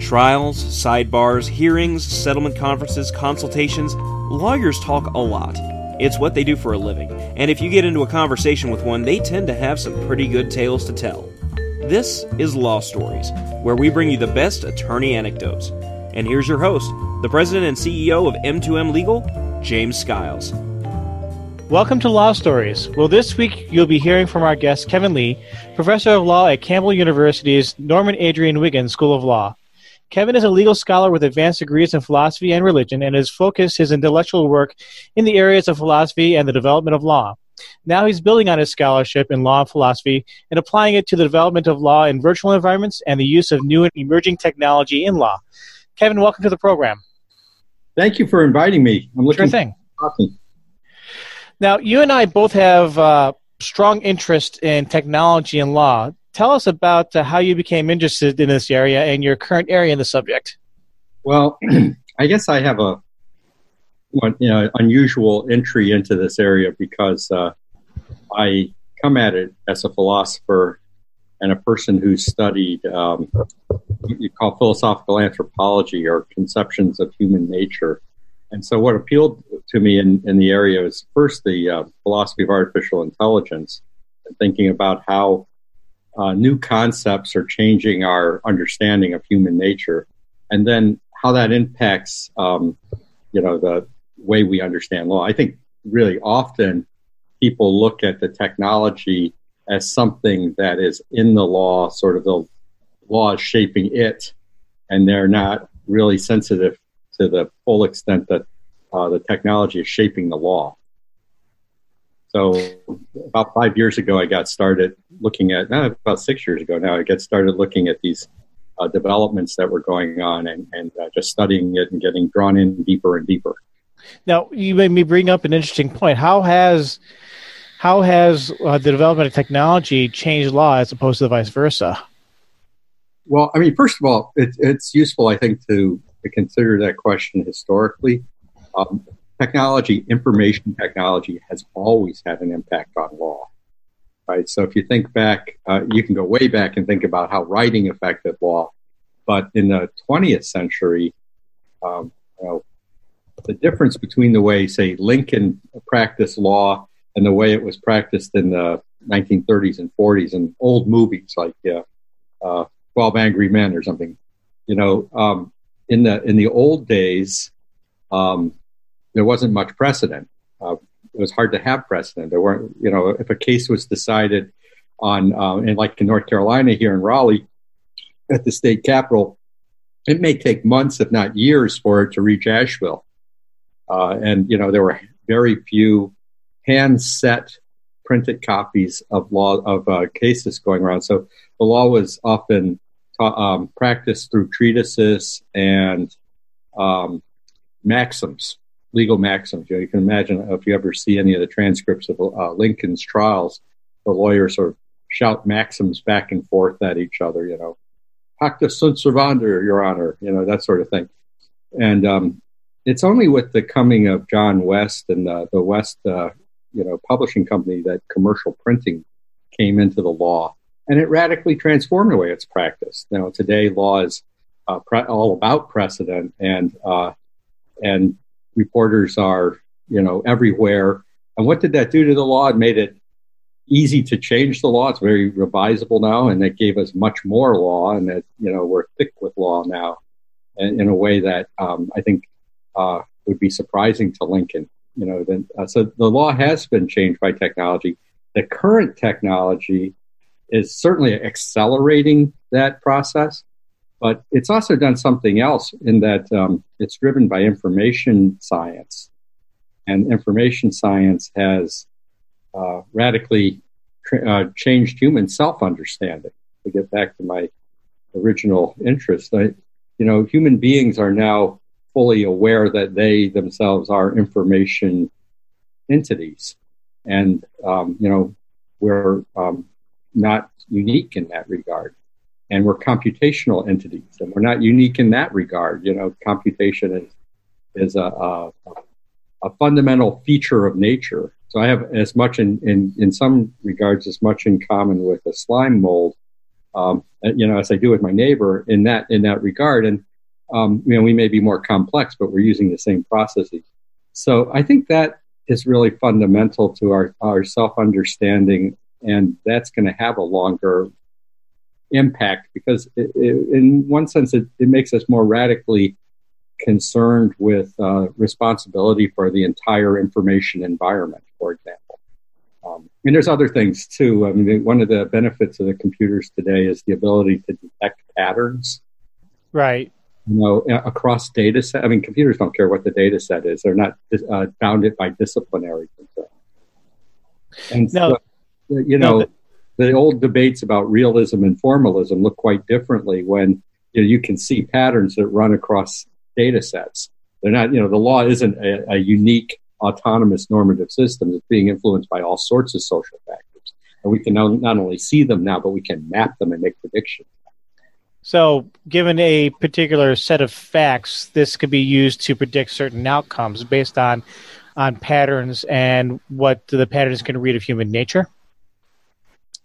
Trials, sidebars, hearings, settlement conferences, consultations, lawyers talk a lot. It's what they do for a living, and if you get into a conversation with one, they tend to have some pretty good tales to tell. This is Law Stories, where we bring you the best attorney anecdotes. And here's your host, the president and CEO of M2M Legal, James Skiles. Welcome to Law Stories. Well, this week you'll be hearing from our guest, Kevin Lee, professor of law at Campbell University's Norman Adrian Wiggins School of Law. Kevin is a legal scholar with advanced degrees in philosophy and religion and has focused his intellectual work in the areas of philosophy and the development of law. Now he's building on his scholarship in law and philosophy and applying it to the development of law in virtual environments and the use of new and emerging technology in law. Kevin, welcome to the program. Thank you for inviting me. I'm looking sure thing. Now, you and I both have uh, strong interest in technology and law. Tell us about uh, how you became interested in this area and your current area in the subject. Well, I guess I have a one, you know, unusual entry into this area because uh, I come at it as a philosopher and a person who studied um, what you call philosophical anthropology or conceptions of human nature. And so, what appealed to me in, in the area is first the uh, philosophy of artificial intelligence and thinking about how uh, new concepts are changing our understanding of human nature, and then how that impacts, um, you know, the way we understand law. I think really often people look at the technology as something that is in the law, sort of the law is shaping it, and they're not really sensitive to the full extent that uh, the technology is shaping the law. So about five years ago, I got started looking at, no, about six years ago now, I got started looking at these uh, developments that were going on and, and uh, just studying it and getting drawn in deeper and deeper. Now, you made me bring up an interesting point. How has how has uh, the development of technology changed law as opposed to the vice versa? Well, I mean, first of all, it, it's useful, I think, to to consider that question historically. Um, technology, information technology, has always had an impact on law. Right. So if you think back, uh, you can go way back and think about how writing affected law. But in the 20th century, um, you know, the difference between the way, say, Lincoln practiced law and the way it was practiced in the 1930s and 40s in old movies like uh, uh, 12 Angry Men or something, you know, um, in the in the old days, um, there wasn't much precedent. Uh, it was hard to have precedent. There weren't, you know, if a case was decided on, uh, in like in North Carolina here in Raleigh, at the state capitol, it may take months, if not years, for it to reach Asheville. Uh, and you know, there were very few hand set printed copies of law of uh, cases going around. So the law was often um, practiced through treatises and um, maxims, legal maxims. You, know, you, can imagine if you ever see any of the transcripts of uh, Lincoln's trials, the lawyers sort of shout maxims back and forth at each other. You know, pacta sunt servanda, Your Honor. You know that sort of thing. And um, it's only with the coming of John West and the, the West, uh, you know, publishing company that commercial printing came into the law and it radically transformed the way it's practiced. Now, today, law is uh, pre- all about precedent, and uh, and reporters are you know everywhere. And what did that do to the law? It made it easy to change the law. It's very revisable now, and it gave us much more law, and that you know we're thick with law now, in, in a way that um, I think uh, would be surprising to Lincoln. You know, then uh, so the law has been changed by technology. The current technology is certainly accelerating that process, but it's also done something else in that um, it's driven by information science. And information science has uh, radically uh, changed human self understanding. To get back to my original interest, I, you know, human beings are now fully aware that they themselves are information entities. And, um, you know, we're um, not unique in that regard. And we're computational entities, and we're not unique in that regard. You know, computation is is a, a, a fundamental feature of nature. So I have as much in, in, in some regards as much in common with a slime mold um, you know, as I do with my neighbor in that in that regard. And um, you know, we may be more complex, but we're using the same processes. So I think that is really fundamental to our our self understanding, and that's going to have a longer impact because it, it, in one sense it, it makes us more radically concerned with uh, responsibility for the entire information environment, for example. Um, and there's other things too. I mean, one of the benefits of the computers today is the ability to detect patterns. Right. You know, across data set. I mean, computers don't care what the data set is; they're not uh, bounded by disciplinary concerns. And no, so, you know, no, the old debates about realism and formalism look quite differently when you, know, you can see patterns that run across data sets. They're not, you know, the law isn't a, a unique autonomous normative system. It's being influenced by all sorts of social factors. And we can now, not only see them now, but we can map them and make predictions. So, given a particular set of facts, this could be used to predict certain outcomes based on on patterns and what the patterns can read of human nature.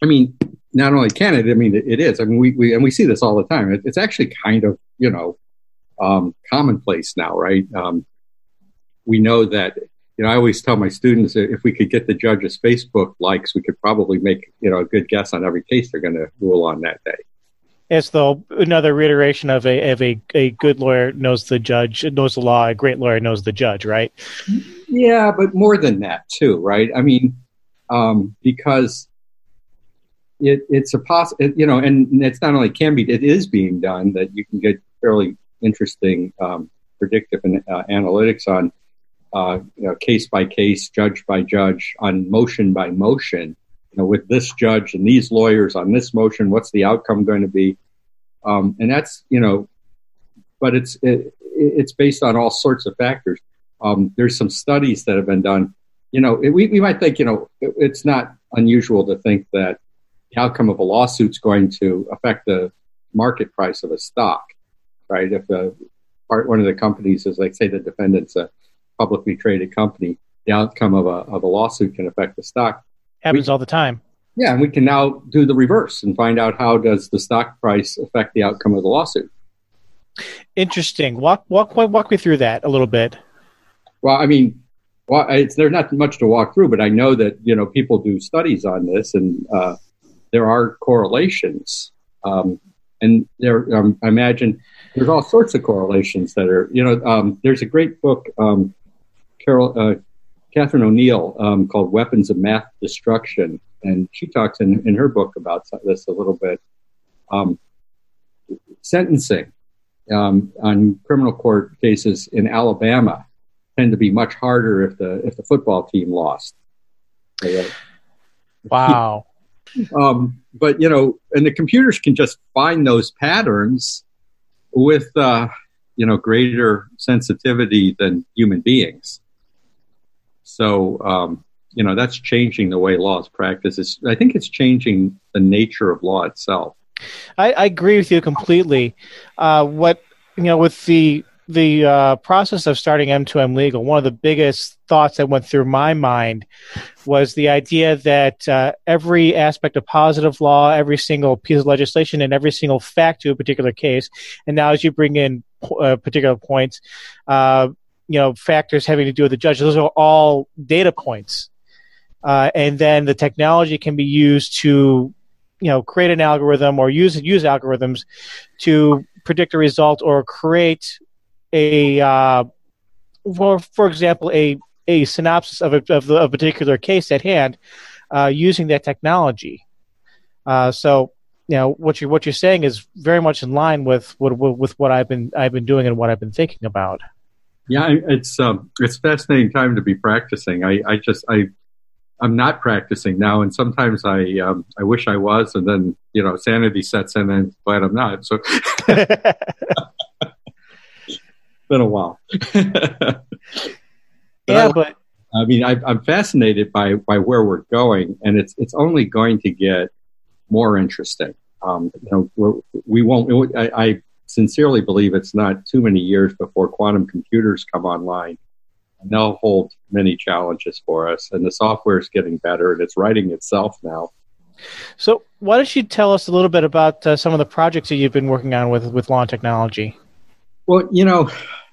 I mean, not only can it, I mean, it, it is. I mean, we, we, and we see this all the time. It, it's actually kind of, you know, um, commonplace now, right? Um, we know that, you know, I always tell my students if we could get the judge's Facebook likes, we could probably make, you know, a good guess on every case they're going to rule on that day. As though another reiteration of a of a, a good lawyer knows the judge knows the law, a great lawyer knows the judge, right? Yeah, but more than that too, right? I mean, um, because it, it's a poss- you know, and it's not only can be, it is being done that you can get fairly interesting um, predictive and, uh, analytics on uh, you know, case by case, judge by judge, on motion by motion. You know, with this judge and these lawyers on this motion, what's the outcome going to be? Um, and that's you know, but it's it, it's based on all sorts of factors. Um, there's some studies that have been done. You know, it, we we might think you know it, it's not unusual to think that the outcome of a lawsuit is going to affect the market price of a stock, right? If the part one of the companies is like say the defendant's a publicly traded company, the outcome of a of a lawsuit can affect the stock. Happens we, all the time. Yeah, and we can now do the reverse and find out how does the stock price affect the outcome of the lawsuit. Interesting. Walk walk walk me through that a little bit. Well, I mean, well, it's, there's not much to walk through, but I know that you know people do studies on this, and uh, there are correlations. Um, and there, um, I imagine there's all sorts of correlations that are, you know, um, there's a great book, um, Carol, uh, Catherine O'Neil, um, called Weapons of Math Destruction. And she talks in, in her book about this a little bit. Um, sentencing on criminal court cases in Alabama tend to be much harder if the if the football team lost. Wow. Um, but you know, and the computers can just find those patterns with uh, you know greater sensitivity than human beings. So um, you know that's changing the way law is practiced. I think it's changing the nature of law itself. I, I agree with you completely. Uh, what you know with the the uh, process of starting M2M Legal, one of the biggest thoughts that went through my mind was the idea that uh, every aspect of positive law, every single piece of legislation, and every single fact to a particular case, and now as you bring in uh, particular points, uh, you know, factors having to do with the judge, those are all data points. Uh, and then the technology can be used to, you know, create an algorithm or use use algorithms to predict a result or create a uh, for for example a a synopsis of a, of, the, of a particular case at hand uh, using that technology. Uh, so you know what you're what you're saying is very much in line with what with what I've been I've been doing and what I've been thinking about. Yeah, it's um, it's fascinating time to be practicing. I, I just I I'm not practicing now, and sometimes I um, I wish I was, and then you know sanity sets in, and glad I'm not. So been a while. but yeah, I, but I mean, I, am fascinated by by where we're going, and it's it's only going to get more interesting. Um, you know, we won't. I, I sincerely believe it's not too many years before quantum computers come online, and they'll hold many challenges for us. And the software is getting better, and it's writing itself now. So, why don't you tell us a little bit about uh, some of the projects that you've been working on with with law and technology? Well, you know,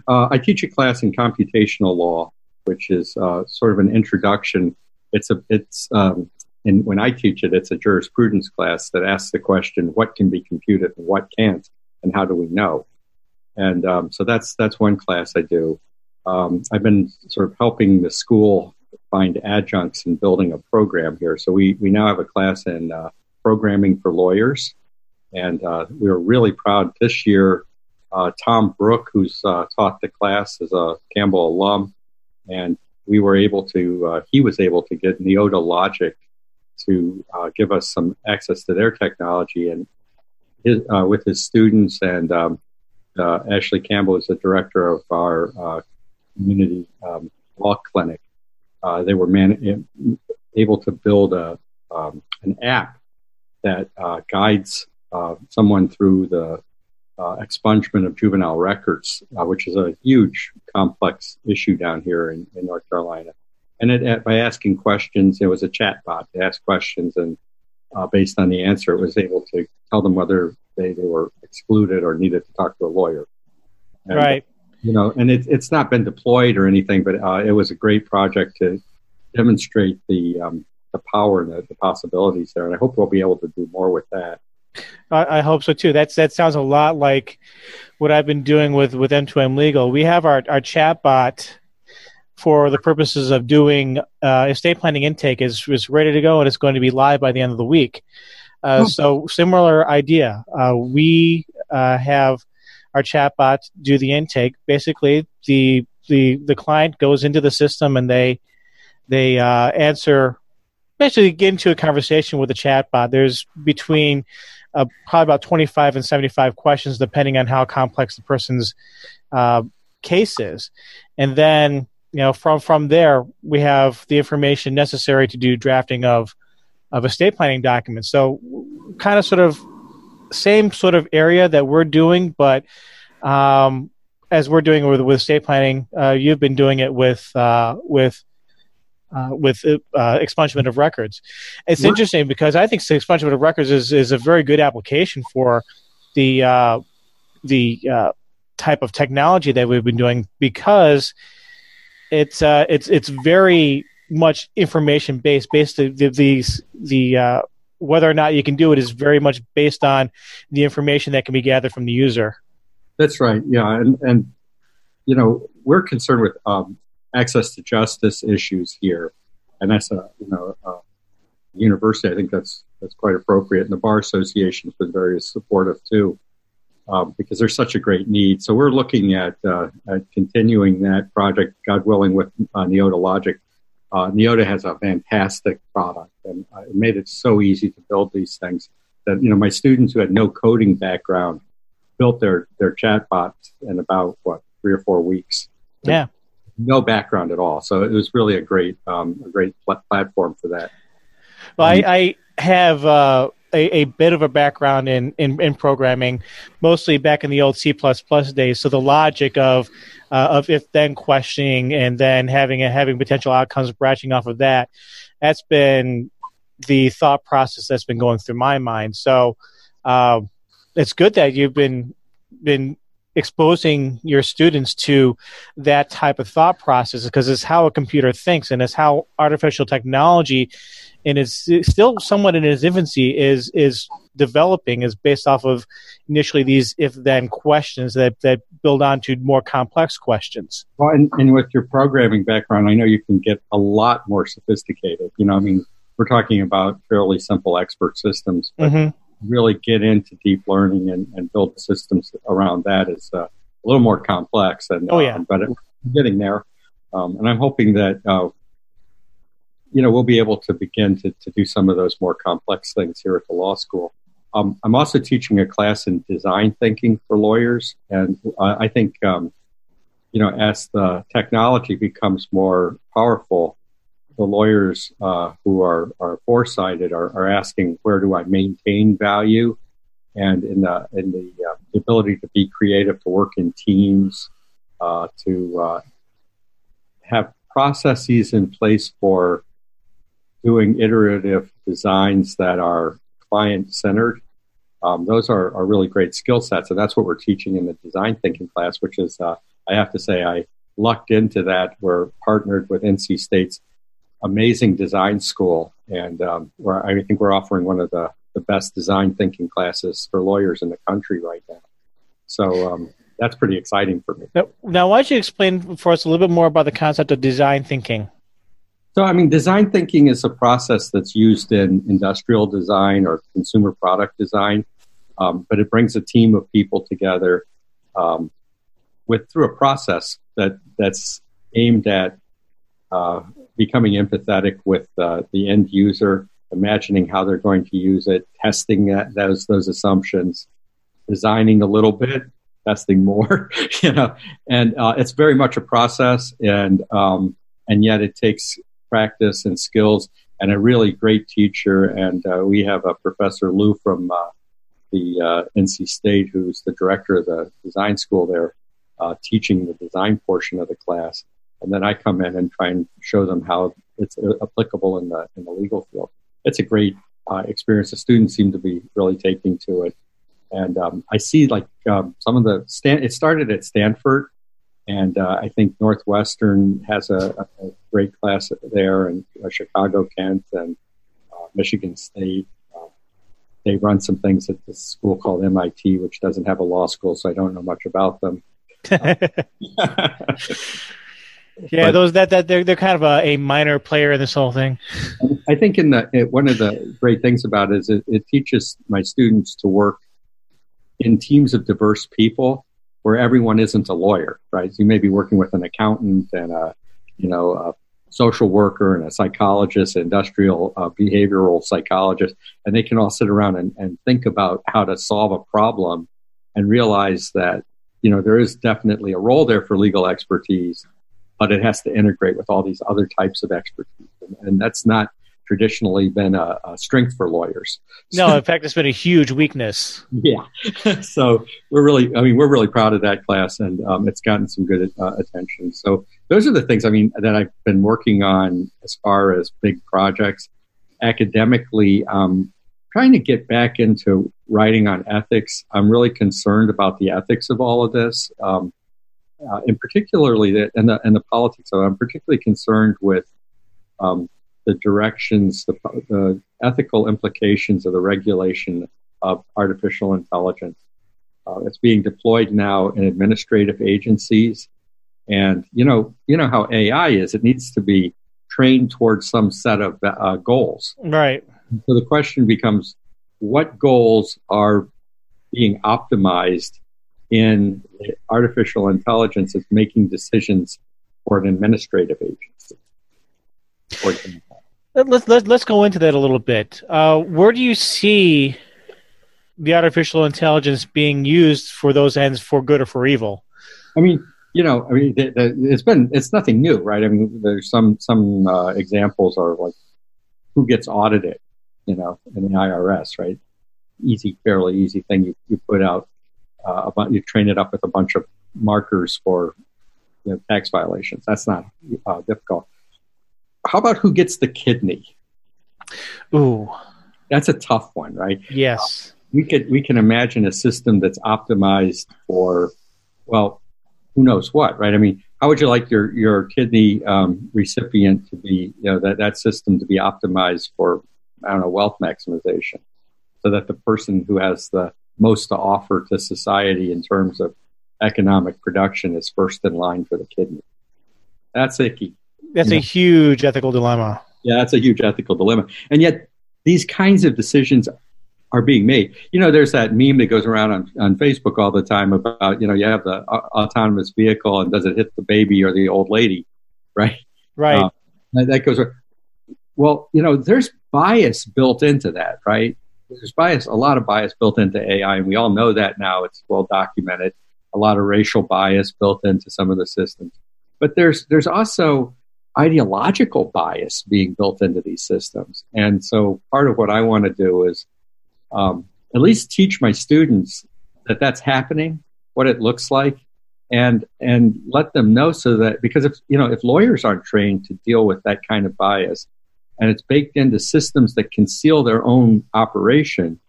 uh, I teach a class in computational law, which is uh, sort of an introduction. It's a it's um, and when I teach it, it's a jurisprudence class that asks the question: what can be computed and what can't, and how do we know? And um, so that's that's one class I do. Um, I've been sort of helping the school find adjuncts and building a program here. So we we now have a class in uh, programming for lawyers, and uh, we were really proud this year. Uh, Tom Brook, who's uh, taught the class, is a Campbell alum, and we were able to. Uh, he was able to get Neota Logic to give us some access to their technology and his, with his students and um, uh, Ashley Campbell is the director of our uh, community um, law clinic. Uh, they were man- able to build a um, an app that guides someone through the uh, expungement of juvenile records, which is a huge, complex issue down here in, in North Carolina. And it, by asking questions, it was a chat bot to ask questions, and based on the answer, it was able to tell them whether they, they were excluded or needed to talk to a lawyer. And, right. You know, and it, it's not been deployed or anything, but uh, it was a great project to demonstrate the um, the power and the, the, possibilities there. And I hope we'll be able to do more with that. I, I hope so too. That's that sounds a lot like what I've been doing with with M2M Legal. We have our our chat bot for the purposes of doing uh, estate planning intake is is ready to go and it's going to be live by the end of the week. Uh, oh. So similar idea. Uh, we uh, have our chatbot do the intake. Basically, the the the client goes into the system and they they uh, answer. Basically, get into a conversation with the chatbot. There's between uh, probably about 25 and 75 questions, depending on how complex the person's case is, and then you know from from there we have the information necessary to do drafting of of estate planning documents. So, kind of sort of same sort of area that we're doing, but um, as we're doing with with estate planning, uh, you've been doing it with uh, with uh, with uh, expungement of records. It's interesting because I think expungement of records is is a very good application for the uh, the uh, type of technology that we've been doing because it's it's it's very much information based. Based the the, the uh, whether or not you can do it is very much based on the information that can be gathered from the user. That's right. Yeah, and and you know we're concerned with um, access to justice issues here, and that's a you know a university. I think that's that's quite appropriate, and the bar association has been very supportive too. Um, because there's such a great need. So we're looking at, uh, at continuing that project, God willing, with uh, Neota Logic uh, Neota has a fantastic product, and uh, it made it so easy to build these things that you know my students who had no coding background built their their chatbots in about what three or four weeks. Yeah, no background at all. So it was really a great um, a great pl- platform for that. Well, um, I, I, have. Uh a, a bit of a background in, in, in, programming, mostly back in the old C days. So the logic of uh, of if then questioning and then having a, having potential outcomes branching off of that, that's been the thought process that's been going through my mind. So uh, it's good that you've been been exposing your students to that type of thought process because it's how a computer thinks and it's how artificial technology and it's still somewhat in its infancy is is developing is based off of initially these if then questions that that build on to more complex questions well and, and with your programming background i know you can get a lot more sophisticated you know i mean we're talking about fairly simple expert systems but mm-hmm. Really get into deep learning and, and build systems around that is uh, a little more complex and oh yeah. um, but it, getting there. Um, and i'm hoping that uh, you know, we'll be able to begin to, to do some of those more complex things here at the law school. Um, I'm also teaching a class in design thinking for lawyers, and I think, um, you know, as the technology becomes more powerful, the lawyers uh, who are, are foresighted are, are, asking, where do I maintain value? And in the in the, uh, the ability to be creative, to work in teams, uh, to uh, have processes in place for doing iterative designs that are client centered. Um, those are, are really great skill sets, and that's what we're teaching in the design thinking class. Which is, uh, I have to say, I lucked into that. We're partnered with NC State's amazing design school, and um, I think we're offering one of the, the best design thinking classes for lawyers in the country right now. So um, that's pretty exciting for me. Now, now, why don't you explain for us a little bit more about the concept of design thinking? So, I mean, design thinking is a process that's used in industrial design or consumer product design, um, but it brings a team of people together um, with through a process that that's aimed at becoming empathetic with uh, the end user, imagining how they're going to use it, testing that, those those assumptions, designing a little bit, testing more, you know, and uh, it's very much a process, and um, and yet it takes practice and skills and a really great teacher. And uh, we have a professor Lou from uh, the uh, NC State, who's the director of the design school there, uh, teaching the design portion of the class and then I come in and try and show them how it's applicable in the in the legal field. It's a great uh, experience. The students seem to be really taking to it, and um, I see like um, some of the Stan- it started at Stanford, and uh, I think Northwestern has a, a great class there, and uh, Chicago Kent and uh, Michigan State. Uh, they run some things at this school called MIT, which doesn't have a law school, so I don't know much about them. Yeah, but, those that that they're they're kind of a, a, minor player in this whole thing. I think in the it, one of the great things about it is it, it teaches my students to work in teams of diverse people where everyone isn't a lawyer, right? You may be working with an accountant and a you know a social worker and a psychologist, industrial uh, behavioral psychologist, and they can all sit around and, and think about how to solve a problem and realize that you know there is definitely a role there for legal expertise but it has to integrate with all these other types of expertise. And, and that's not traditionally been a, a, strength for lawyers. No, in fact, it's been a huge weakness. Yeah. so we're really, I mean, we're really proud of that class and um, it's gotten some good uh, attention. So those are the things, I mean, that I've been working on as far as big projects. Academically, um, trying to get back into writing on ethics. I'm really concerned about the ethics of all of this. Um, uh, and particularly the, and the and the politics of it. I'm particularly concerned with um, the directions, the, the, ethical implications of the regulation of artificial intelligence. Uh, it's being deployed now in administrative agencies, and you know, you know how AI is. It needs to be trained towards some set of uh, goals. Right. So the question becomes, what goals are being optimized in artificial intelligence is making decisions for an administrative agency. Let's, let's, let's go into that a little bit. Uh, where do you see the artificial intelligence being used for those ends for good or for evil? I mean, you know, I mean, it's been it's nothing new, right? I mean, there's some some uh, examples are like who gets audited, you know, in the IRS, right? Easy, fairly easy thing you, you put out uh, you train it up with a bunch of markers for you know, tax violations. That's not uh, difficult. How about who gets the kidney? Ooh, that's a tough one, right? Yes, uh, we could we can imagine a system that's optimized for, well, who knows what, right? I mean, how would you like your your kidney um, recipient to be, you know, that that system to be optimized for, I don't know, wealth maximization, so that the person who has the most to offer to society in terms of economic production is first in line for the kidney. That's icky. That's a know? huge ethical dilemma. Yeah, that's a huge ethical dilemma. And yet, these kinds of decisions are being made. You know, there's that meme that goes around on, on Facebook all the time about, you know, you have the uh, autonomous vehicle and does it hit the baby or the old lady, right? Right. Uh, that goes, well, you know, there's bias built into that, right? There's bias, a lot of bias built into AI, and we all know that now. It's well documented. A lot of racial bias built into some of the systems, but there's there's also ideological bias being built into these systems. And so part of what I want to do is um, at least teach my students that that's happening, what it looks like, and and let them know so that because if you know if lawyers aren't trained to deal with that kind of bias, and it's baked into systems that conceal their own operation,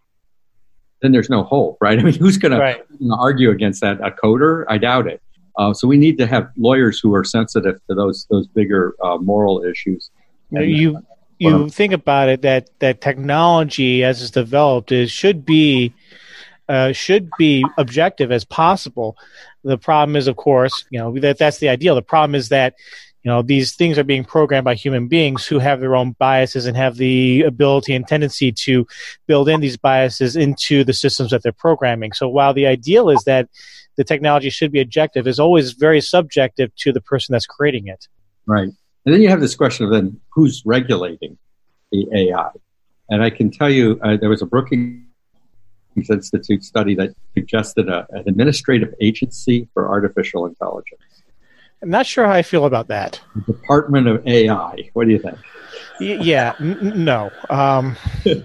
then there's no hope, right? I mean, who's going right. to argue against that? A coder? I doubt it. Uh, so we need to have lawyers who are sensitive to those those bigger uh, moral issues. And, you you think about it that that technology as it's developed is should be uh, should be objective as possible. The problem is, of course, you know that that's the ideal. The problem is that you know these things are being programmed by human beings who have their own biases and have the ability and tendency to build in these biases into the systems that they're programming. So while the ideal is that the technology should be objective, is always very subjective to the person that's creating it. Right. And then you have this question of then who's regulating the AI? And I can tell you, uh, there was a Brookings Institute study that suggested a, an administrative agency for artificial intelligence. I'm not sure how I feel about that. Department of AI. What do you think? Yeah, n- no. Um...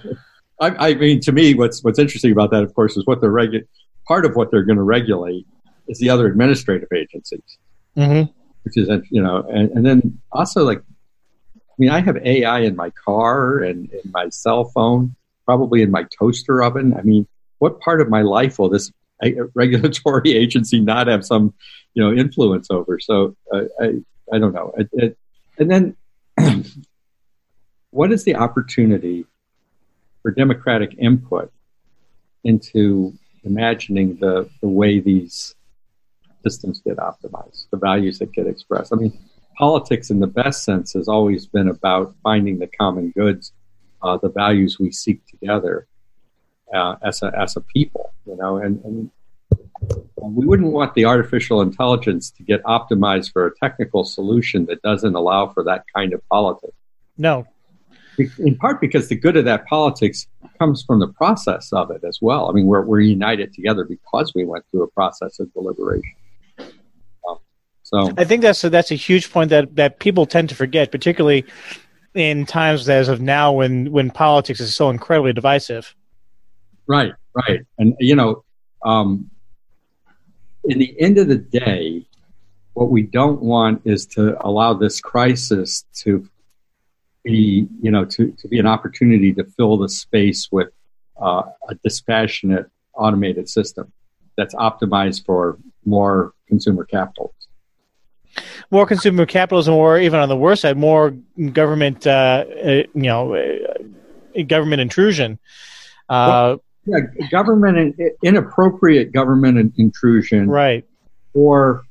I, I, mean, to me, what's what's interesting about that, of course, is what they're regu- part of what they're going to regulate is the other administrative agencies. Mm-hmm which is you know, and, and then also like, I mean, I have AI in my car and in my cell phone, probably in my toaster oven. I mean, what part of my life will this regulatory agency not have some, you know, influence over? So uh, I, I don't know. It, it, and then, what is the opportunity for democratic input into imagining the, the way these systems get optimized, the values that get expressed. I mean, politics in the best sense has always been about finding the common goods, uh, the values we seek together uh, as a as a people, you know, and, and we wouldn't want the artificial intelligence to get optimized for a technical solution that doesn't allow for that kind of politics. No. In part because the good of that politics comes from the process of it as well. I mean, we're, we're united together because we went through a process of deliberation. So I think that's a, that's a huge point that that people tend to forget, particularly in times as of now when when politics is so incredibly divisive. Right, right, and you know, um, in the end of the day, what we don't want is to allow this crisis to be, you know, to, to be an opportunity to fill the space with uh, a dispassionate automated system that's optimized for more consumer capital more consumer capitalism, or even on the worst side, more government, uh, you know, government intrusion. Uh, well, yeah, government inappropriate government intrusion, right? Or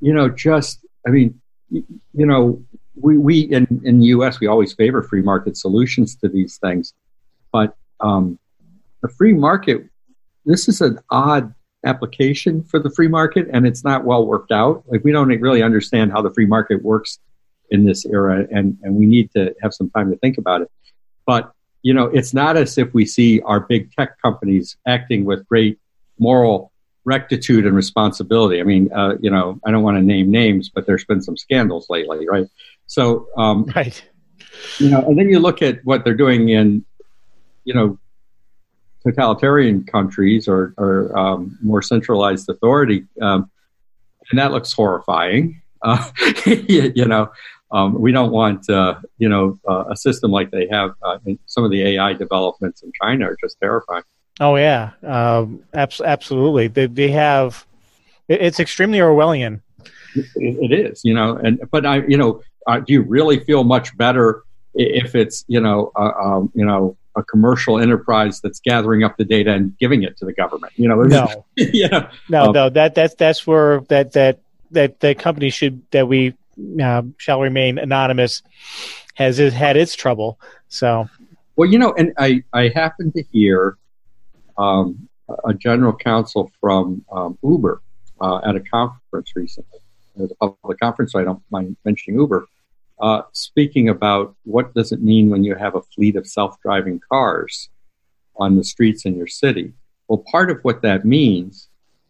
you know, just I mean, you know, we we in in the U.S. we always favor free market solutions to these things, but um, the free market. This is an odd application for the free market and it's not well worked out. Like we don't really understand how the free market works in this era and, and we need to have some time to think about it. But, you know, it's not as if we see our big tech companies acting with great moral rectitude and responsibility. I mean, uh, you know, I don't want to name names, but there's been some scandals lately, right? So, um, right. You know, and then you look at what they're doing in, you know, totalitarian countries or, or um, more centralized authority, um, and that looks horrifying. Uh, you, know, um, we don't want uh, you know uh, a system like they have. Uh, some of the AI developments in China are just terrifying. Oh yeah, um, abs- absolutely. They, they have. It's extremely Orwellian. It, it is, you know, and but I, you know, uh, do you really feel much better if it's you know, uh, um, you know, a commercial enterprise that's gathering up the data and giving it to the government. You know, no, yeah, no, um, no. That that's that's where that that that that company should that we uh, shall remain anonymous has had its trouble. So, well, you know, and I I happened to hear um, a general counsel from um, Uber uh, at a conference recently. It a public conference, so I don't mind mentioning Uber uh, speaking about what does it mean when you have a fleet of self-driving cars on the streets in your city. Well, part of what that means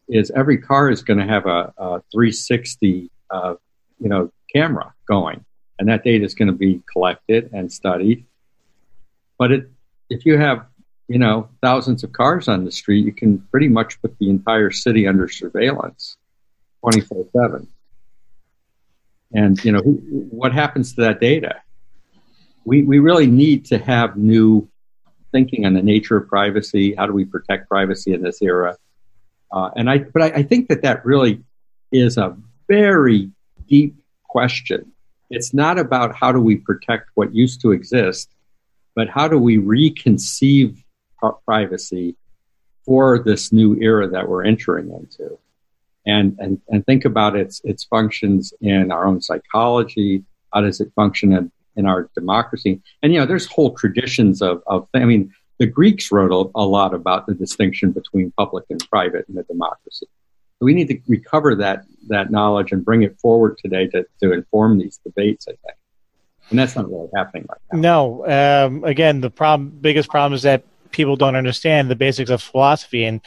is every car is going to have a, a 360, uh, you know, camera going, and that data is going to be collected and studied. But it, if you have, you know, thousands of cars on the street, you can pretty much put the entire city under surveillance, 24 seven. And you know, what happens to that data? we, we really need to have new thinking on the nature of privacy. How do we protect privacy in this era? Uh, and I, but I, I think that that really is a very deep question. It's not about how do we protect what used to exist, but how do we reconceive privacy for this new era that we're entering into? And, and, and think about its, its functions in our own psychology. How does it function in, in our democracy? And, you know, there's whole traditions of, of I mean, the Greeks wrote a, a lot about the distinction between public and private in a democracy. We need to recover that, that knowledge and bring it forward today to, to inform these debates, I think. And that's not really happening right now. No. Um, again, the problem, biggest problem is that people don't understand the basics of philosophy. And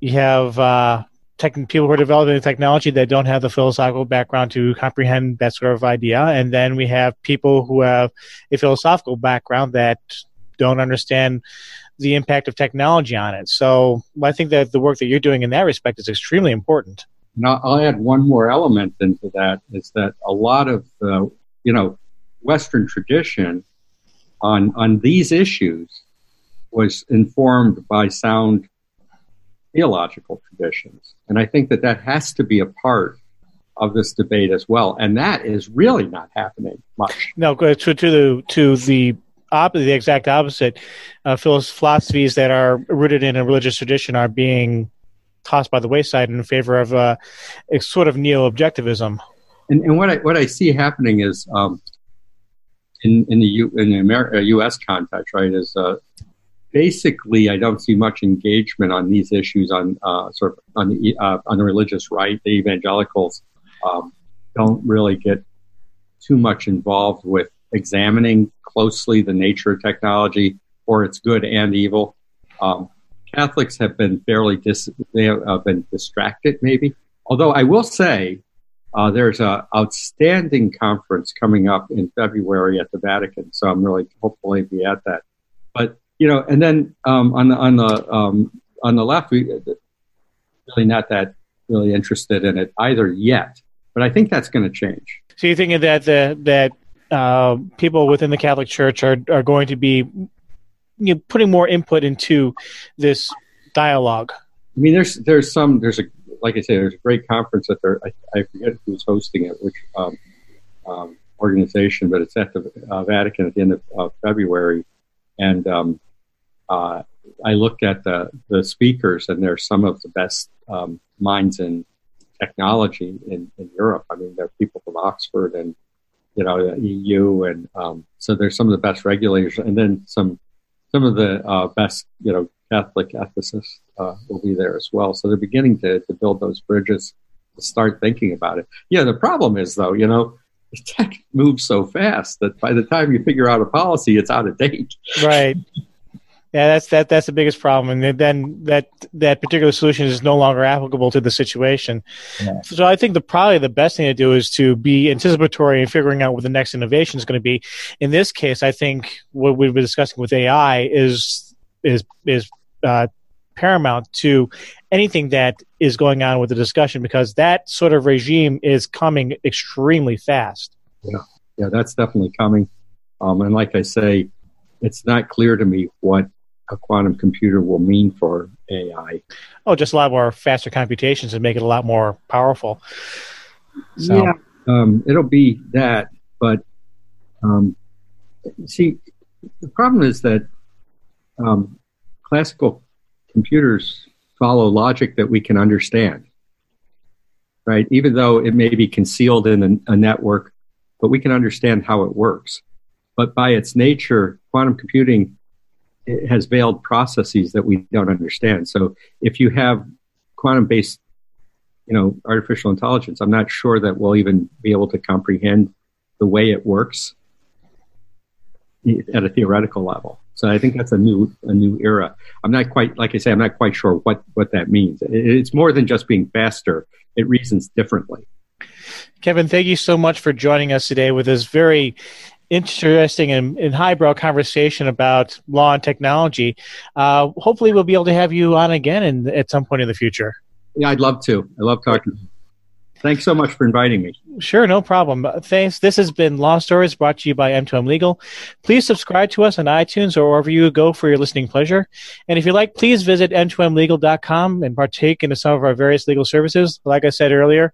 you have uh, tech, people who are developing the technology that don't have the philosophical background to comprehend that sort of idea. And then we have people who have a philosophical background that don't understand the impact of technology on it. So I think that the work that you're doing in that respect is extremely important. Now, I'll add one more element into that is that a lot of the, you know, Western tradition on, on these issues was informed by sound theological traditions. And I think that that has to be a part of this debate as well. And that is really not happening much. No, to, to the, to the op- the exact opposite. Uh, philosophies that are rooted in a religious tradition are being tossed by the wayside in favor of uh, a sort of neo objectivism. And, and, what I what I see happening is um, in in the U, in the U.S. context, right? Is uh, basically, I don't see much engagement on these issues on uh, sort of on the uh, on the religious right. The evangelicals um, don't really get too much involved with examining closely the nature of technology or its good and evil. Um, Catholics have been fairly dis- they have uh, been distracted, maybe. Although I will say uh, there's an outstanding conference coming up in February at the Vatican, so I'm really hopefully be at that. But you know, and then um, on the on the um, on the left, we really not that really interested in it either yet. But I think that's going to change. So you're thinking that the that uh, people within the Catholic Church are are going to be you know, putting more input into this dialogue? I mean, there's there's some there's a like I say there's a great conference that there I, I forget who's hosting it, which um, um, organization, but it's at the uh, Vatican at the end of uh, February, and um, uh, I looked at the, the speakers, and they're some of the best um, minds in technology in, in Europe. I mean, they're people from Oxford and you know the EU, and um, so there's some of the best regulators, and then some some of the uh, best you know Catholic ethicists uh, will be there as well. So they're beginning to, to build those bridges to start thinking about it. Yeah, the problem is though, you know, tech moves so fast that by the time you figure out a policy, it's out of date. Right. Yeah, that's that. That's the biggest problem, and then that that particular solution is no longer applicable to the situation. Yeah. So I think the probably the best thing to do is to be anticipatory and figuring out what the next innovation is going to be. In this case, I think what we've been discussing with AI is is is uh, paramount to anything that is going on with the discussion because that sort of regime is coming extremely fast. Yeah, yeah, that's definitely coming. Um, and like I say, it's not clear to me what a quantum computer will mean for AI. Oh, just a lot more faster computations and make it a lot more powerful. So. Yeah, um, it'll be that, but um, see, the problem is that um, classical computers follow logic that we can understand, right? Even though it may be concealed in a, a network, but we can understand how it works. But by its nature, quantum computing has veiled processes that we don't understand. So if you have quantum based, you know, artificial intelligence, I'm not sure that we'll even be able to comprehend the way it works at a theoretical level. So I think that's a new a new era. I'm not quite like I say I'm not quite sure what what that means. It's more than just being faster. It reasons differently. Kevin, thank you so much for joining us today with this very interesting and, and highbrow conversation about law and technology. Uh, hopefully, we'll be able to have you on again in, at some point in the future. Yeah, I'd love to. I love talking. Thanks so much for inviting me. Sure, no problem. Uh, thanks. This has been Law Stories brought to you by M2M Legal. Please subscribe to us on iTunes or wherever you go for your listening pleasure. And if you like, please visit m2mlegal.com and partake in some of our various legal services. Like I said earlier,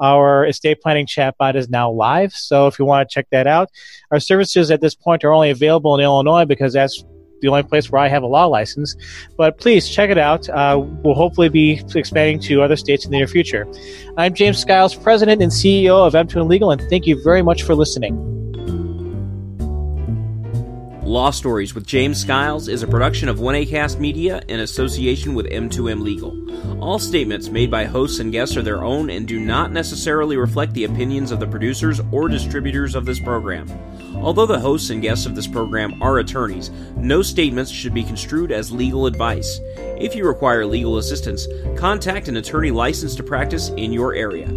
our estate planning chatbot is now live. So if you want to check that out, our services at this point are only available in Illinois because that's the only place where I have a law license. But please check it out. Uh, we'll hopefully be expanding to other states in the near future. I'm James Skiles, President and CEO of M2M Legal, and thank you very much for listening. Law Stories with James Skiles is a production of 1ACast Media in association with M2M Legal. All statements made by hosts and guests are their own and do not necessarily reflect the opinions of the producers or distributors of this program. Although the hosts and guests of this program are attorneys, no statements should be construed as legal advice. If you require legal assistance, contact an attorney licensed to practice in your area.